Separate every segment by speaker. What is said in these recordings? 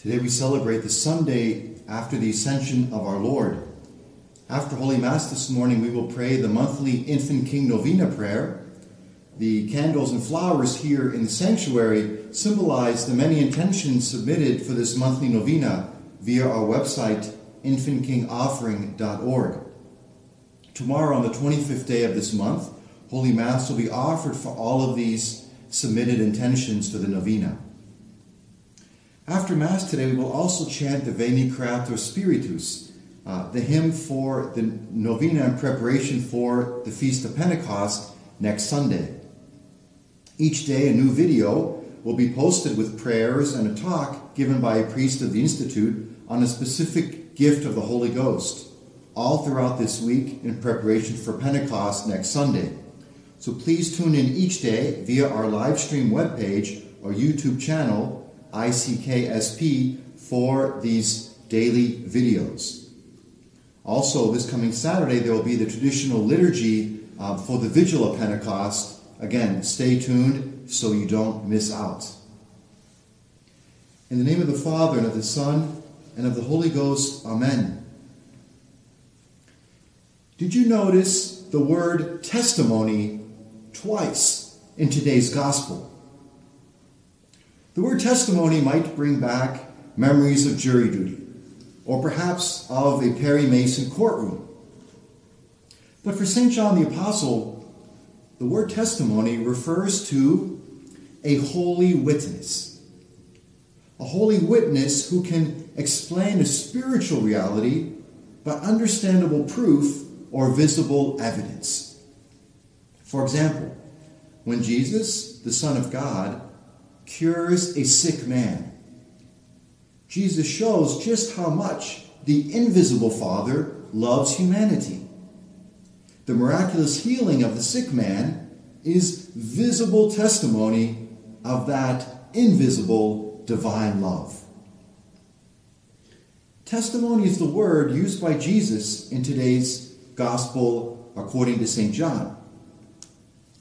Speaker 1: Today we celebrate the Sunday after the ascension of our Lord. After Holy Mass this morning, we will pray the monthly Infant King Novena prayer. The candles and flowers here in the sanctuary symbolize the many intentions submitted for this monthly novena via our website, infantkingoffering.org. Tomorrow, on the 25th day of this month, Holy Mass will be offered for all of these submitted intentions for the novena. After Mass today, we will also chant the Veni Creator Spiritus, uh, the hymn for the novena in preparation for the Feast of Pentecost next Sunday. Each day, a new video will be posted with prayers and a talk given by a priest of the Institute on a specific gift of the Holy Ghost, all throughout this week in preparation for Pentecost next Sunday. So please tune in each day via our live stream webpage or YouTube channel ICKSP for these daily videos. Also, this coming Saturday, there will be the traditional liturgy uh, for the Vigil of Pentecost. Again, stay tuned so you don't miss out. In the name of the Father, and of the Son, and of the Holy Ghost, Amen. Did you notice the word testimony twice in today's Gospel? The word testimony might bring back memories of jury duty, or perhaps of a Perry Mason courtroom. But for St. John the Apostle, the word testimony refers to a holy witness. A holy witness who can explain a spiritual reality by understandable proof or visible evidence. For example, when Jesus, the Son of God, cures a sick man. Jesus shows just how much the invisible Father loves humanity. The miraculous healing of the sick man is visible testimony of that invisible divine love. Testimony is the word used by Jesus in today's gospel according to St. John.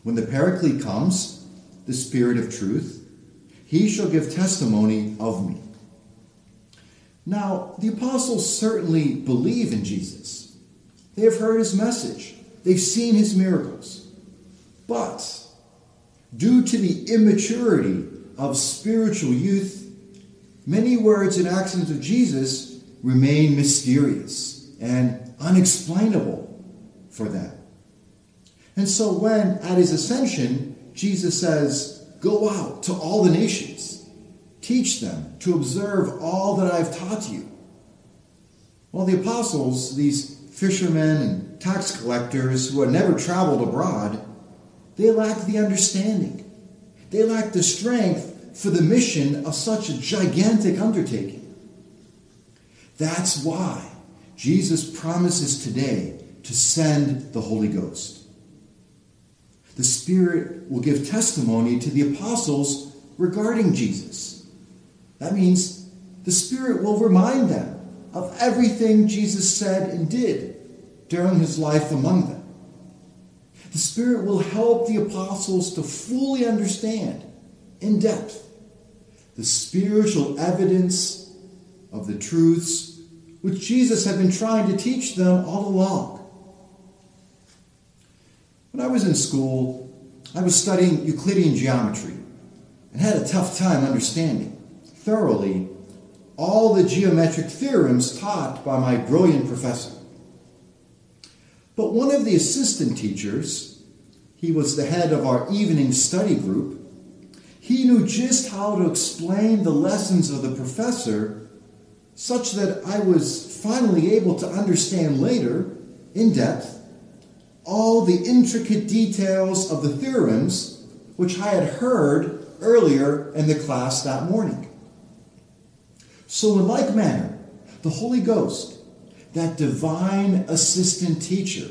Speaker 1: When the Paraclete comes, the Spirit of truth, he shall give testimony of me. Now, the apostles certainly believe in Jesus. They have heard his message, they've seen his miracles. But, due to the immaturity of spiritual youth, many words and actions of Jesus remain mysterious and unexplainable for them. And so, when at his ascension, Jesus says, Go out to all the nations. Teach them to observe all that I've taught you. Well, the apostles, these fishermen and tax collectors who had never traveled abroad, they lacked the understanding. They lacked the strength for the mission of such a gigantic undertaking. That's why Jesus promises today to send the Holy Ghost the Spirit will give testimony to the apostles regarding Jesus. That means the Spirit will remind them of everything Jesus said and did during his life among them. The Spirit will help the apostles to fully understand in depth the spiritual evidence of the truths which Jesus had been trying to teach them all along. When I was in school, I was studying Euclidean geometry and had a tough time understanding thoroughly all the geometric theorems taught by my brilliant professor. But one of the assistant teachers, he was the head of our evening study group, he knew just how to explain the lessons of the professor such that I was finally able to understand later, in depth, all the intricate details of the theorems which I had heard earlier in the class that morning. So, in like manner, the Holy Ghost, that divine assistant teacher,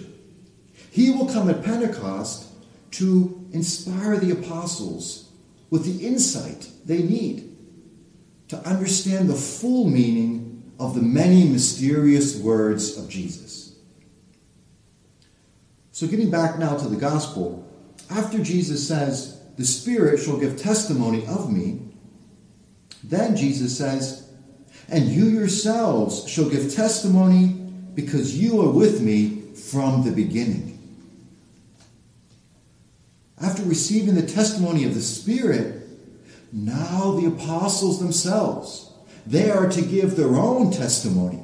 Speaker 1: he will come at Pentecost to inspire the apostles with the insight they need to understand the full meaning of the many mysterious words of Jesus. So, getting back now to the gospel, after Jesus says, The Spirit shall give testimony of me, then Jesus says, and you yourselves shall give testimony because you are with me from the beginning. After receiving the testimony of the Spirit, now the apostles themselves, they are to give their own testimony,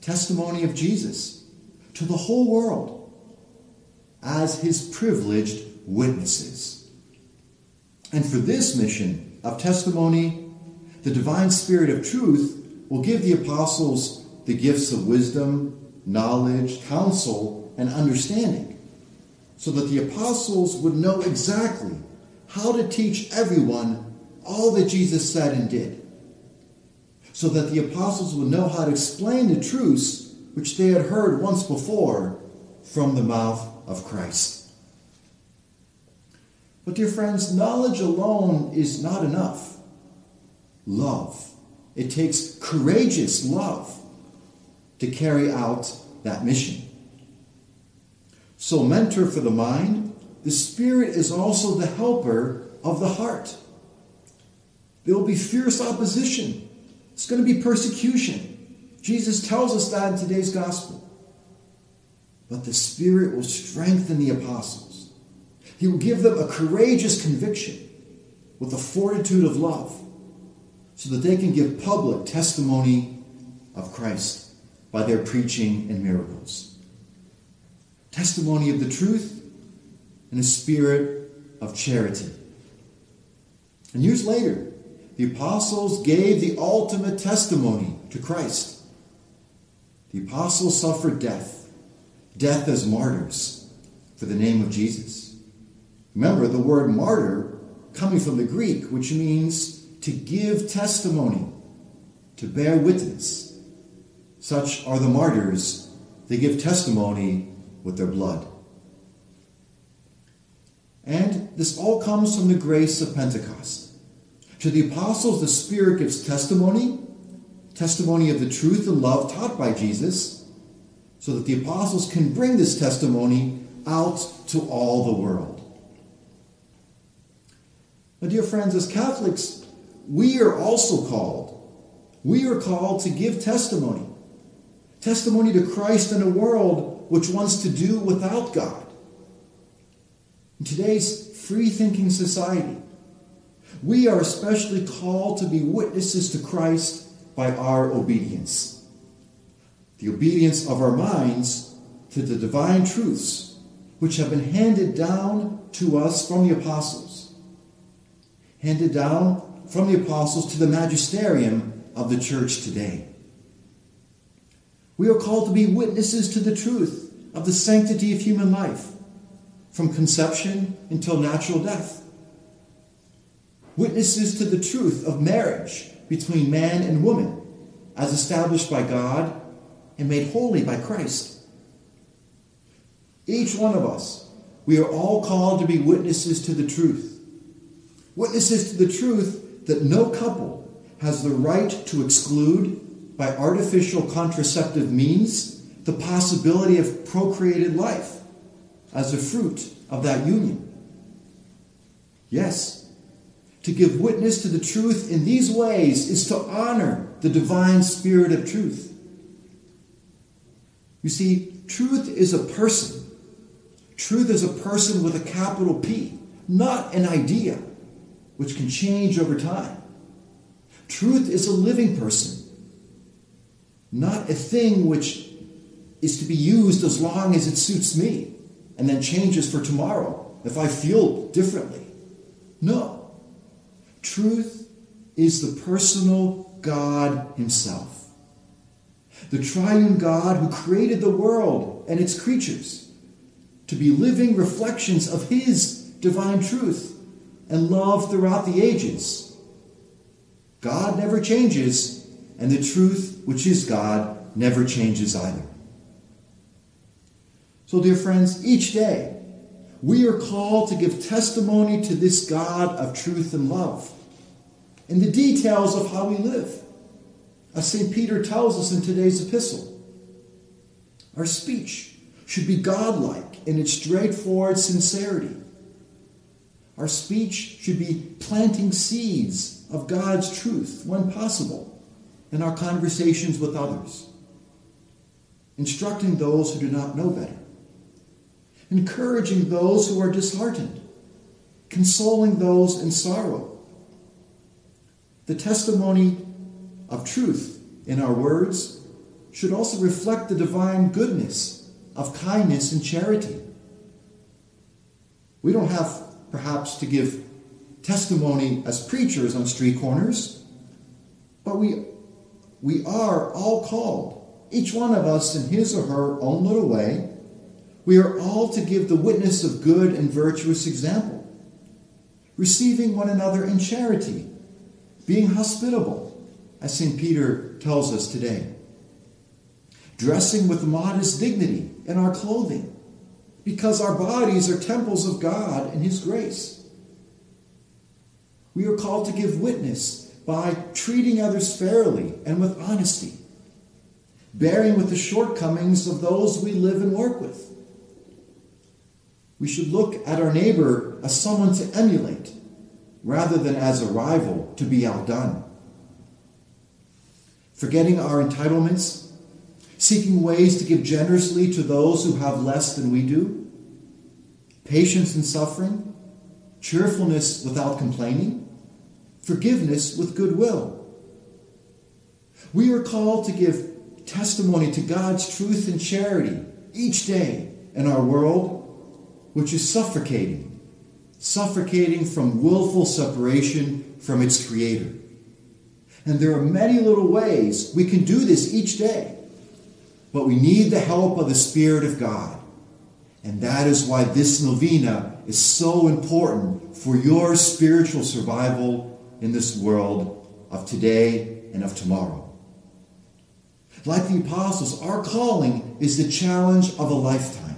Speaker 1: testimony of Jesus, to the whole world as his privileged witnesses. And for this mission of testimony, the divine spirit of truth will give the apostles the gifts of wisdom, knowledge, counsel, and understanding so that the apostles would know exactly how to teach everyone all that Jesus said and did, so that the apostles would know how to explain the truths which they had heard once before from the mouth of Christ. But, dear friends, knowledge alone is not enough. Love. It takes courageous love to carry out that mission. So, mentor for the mind, the Spirit is also the helper of the heart. There will be fierce opposition, it's going to be persecution. Jesus tells us that in today's gospel. But the Spirit will strengthen the apostles. He will give them a courageous conviction with the fortitude of love so that they can give public testimony of Christ by their preaching and miracles testimony of the truth, and a spirit of charity. And years later, the apostles gave the ultimate testimony to Christ. The apostles suffered death, death as martyrs for the name of Jesus. Remember the word martyr coming from the Greek, which means to give testimony, to bear witness. Such are the martyrs. They give testimony with their blood. And this all comes from the grace of Pentecost. To the apostles, the Spirit gives testimony, testimony of the truth and love taught by Jesus, so that the apostles can bring this testimony out to all the world. My dear friends, as Catholics, we are also called. We are called to give testimony. Testimony to Christ in a world which wants to do without God. In today's free thinking society, we are especially called to be witnesses to Christ by our obedience. The obedience of our minds to the divine truths which have been handed down to us from the apostles, handed down from the apostles to the magisterium of the church today. We are called to be witnesses to the truth of the sanctity of human life, from conception until natural death. Witnesses to the truth of marriage between man and woman, as established by God and made holy by Christ. Each one of us, we are all called to be witnesses to the truth. Witnesses to the truth that no couple has the right to exclude by artificial contraceptive means the possibility of procreated life as a fruit of that union. Yes, to give witness to the truth in these ways is to honor the divine spirit of truth. You see, truth is a person. Truth is a person with a capital P, not an idea which can change over time. Truth is a living person not a thing which is to be used as long as it suits me and then changes for tomorrow if I feel differently. No. Truth is the personal God Himself, the triune God who created the world and its creatures to be living reflections of His divine truth and love throughout the ages. God never changes and the truth, which is God, never changes either. So, dear friends, each day we are called to give testimony to this God of truth and love in the details of how we live. As St. Peter tells us in today's epistle, our speech should be godlike in its straightforward sincerity. Our speech should be planting seeds of God's truth when possible in our conversations with others, instructing those who do not know better, encouraging those who are disheartened, consoling those in sorrow. The testimony of truth in our words should also reflect the divine goodness of kindness and charity. We don't have, perhaps, to give testimony as preachers on street corners, but we, we are all called, each one of us in his or her own little way. We are all to give the witness of good and virtuous example, receiving one another in charity, being hospitable, as St. Peter tells us today, dressing with modest dignity in our clothing, because our bodies are temples of God and His grace. We are called to give witness by treating others fairly and with honesty, bearing with the shortcomings of those we live and work with. We should look at our neighbor as someone to emulate rather than as a rival to be outdone. Forgetting our entitlements, seeking ways to give generously to those who have less than we do, patience in suffering, cheerfulness without complaining, forgiveness with goodwill. We are called to give testimony to God's truth and charity each day in our world, which is suffocating, suffocating from willful separation from its Creator. And there are many little ways we can do this each day, but we need the help of the Spirit of God. And that is why this novena is so important for your spiritual survival in this world of today and of tomorrow. Like the apostles, our calling is the challenge of a lifetime.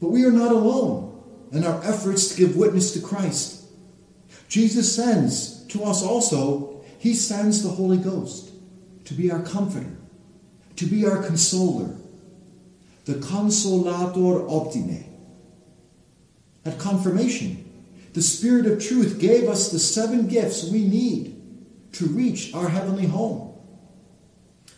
Speaker 1: But we are not alone in our efforts to give witness to Christ. Jesus sends to us also, He sends the Holy Ghost to be our comforter, to be our consoler, the consolator optime. At confirmation, the Spirit of truth gave us the seven gifts we need to reach our heavenly home.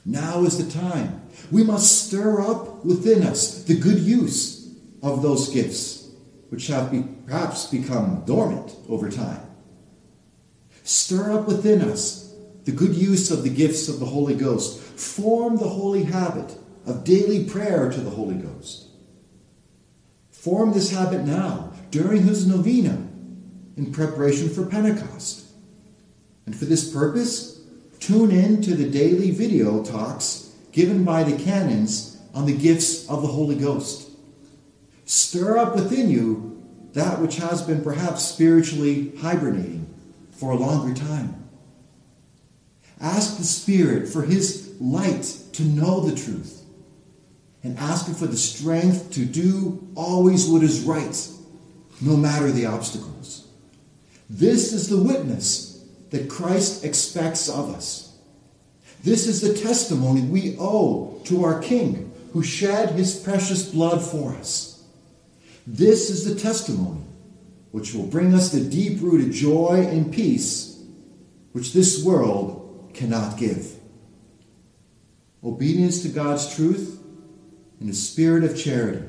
Speaker 1: Now is the time. We must stir up within us the good use of those gifts, which have be, perhaps become dormant over time. Stir up within us the good use of the gifts of the Holy Ghost. Form the holy habit of daily prayer to the Holy Ghost. Form this habit now during his novena in preparation for Pentecost. And for this purpose, tune in to the daily video talks given by the canons on the gifts of the Holy Ghost. Stir up within you that which has been perhaps spiritually hibernating for a longer time. Ask the Spirit for His light to know the truth and ask Him for the strength to do always what is right, no matter the obstacles. This is the witness that Christ expects of us. This is the testimony we owe to our King who shed his precious blood for us. This is the testimony which will bring us the deep rooted joy and peace which this world cannot give. Obedience to God's truth in a spirit of charity.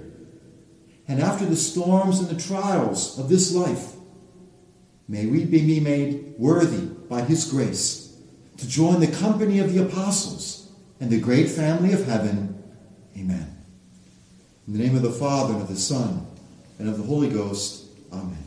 Speaker 1: And after the storms and the trials of this life, may we be made worthy by His grace to join the company of the apostles and the great family of heaven. Amen. In the name of the Father, and of the Son, and of the Holy Ghost. Amen.